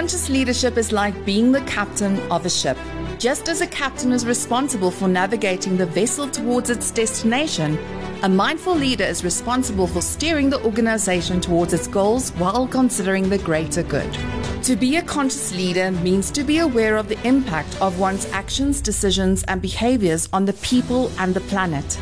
Conscious leadership is like being the captain of a ship. Just as a captain is responsible for navigating the vessel towards its destination, a mindful leader is responsible for steering the organization towards its goals while considering the greater good. To be a conscious leader means to be aware of the impact of one's actions, decisions, and behaviors on the people and the planet.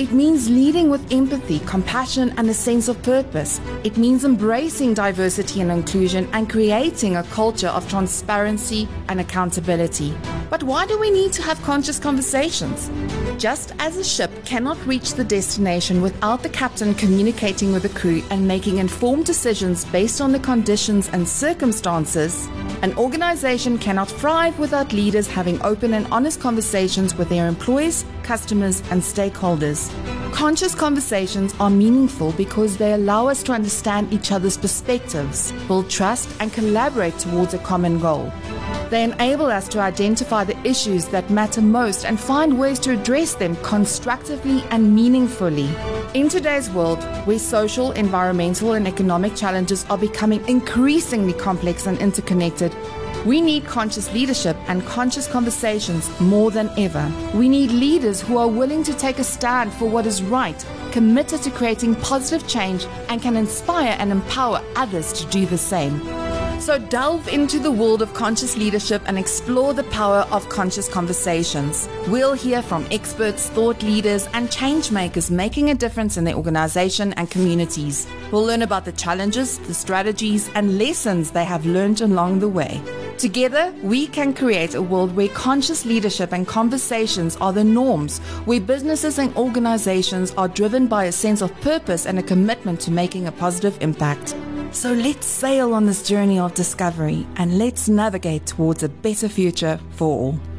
It means leading with empathy, compassion, and a sense of purpose. It means embracing diversity and inclusion and creating a culture of transparency and accountability. But why do we need to have conscious conversations? Just as a ship cannot reach the destination without the captain communicating with the crew and making informed decisions based on the conditions and circumstances, an organization cannot thrive without leaders having open and honest conversations with their employees, customers, and stakeholders. Conscious conversations are meaningful because they allow us to understand each other's perspectives, build trust, and collaborate towards a common goal. They enable us to identify the issues that matter most and find ways to address them constructively and meaningfully. In today's world, where social, environmental, and economic challenges are becoming increasingly complex and interconnected, we need conscious leadership and conscious conversations more than ever. We need leaders who are willing to take a stand for what is right, committed to creating positive change, and can inspire and empower others to do the same. So delve into the world of conscious leadership and explore the power of conscious conversations. We'll hear from experts, thought leaders, and change makers making a difference in their organization and communities. We'll learn about the challenges, the strategies, and lessons they have learned along the way. Together, we can create a world where conscious leadership and conversations are the norms, where businesses and organizations are driven by a sense of purpose and a commitment to making a positive impact. So let's sail on this journey of discovery and let's navigate towards a better future for all.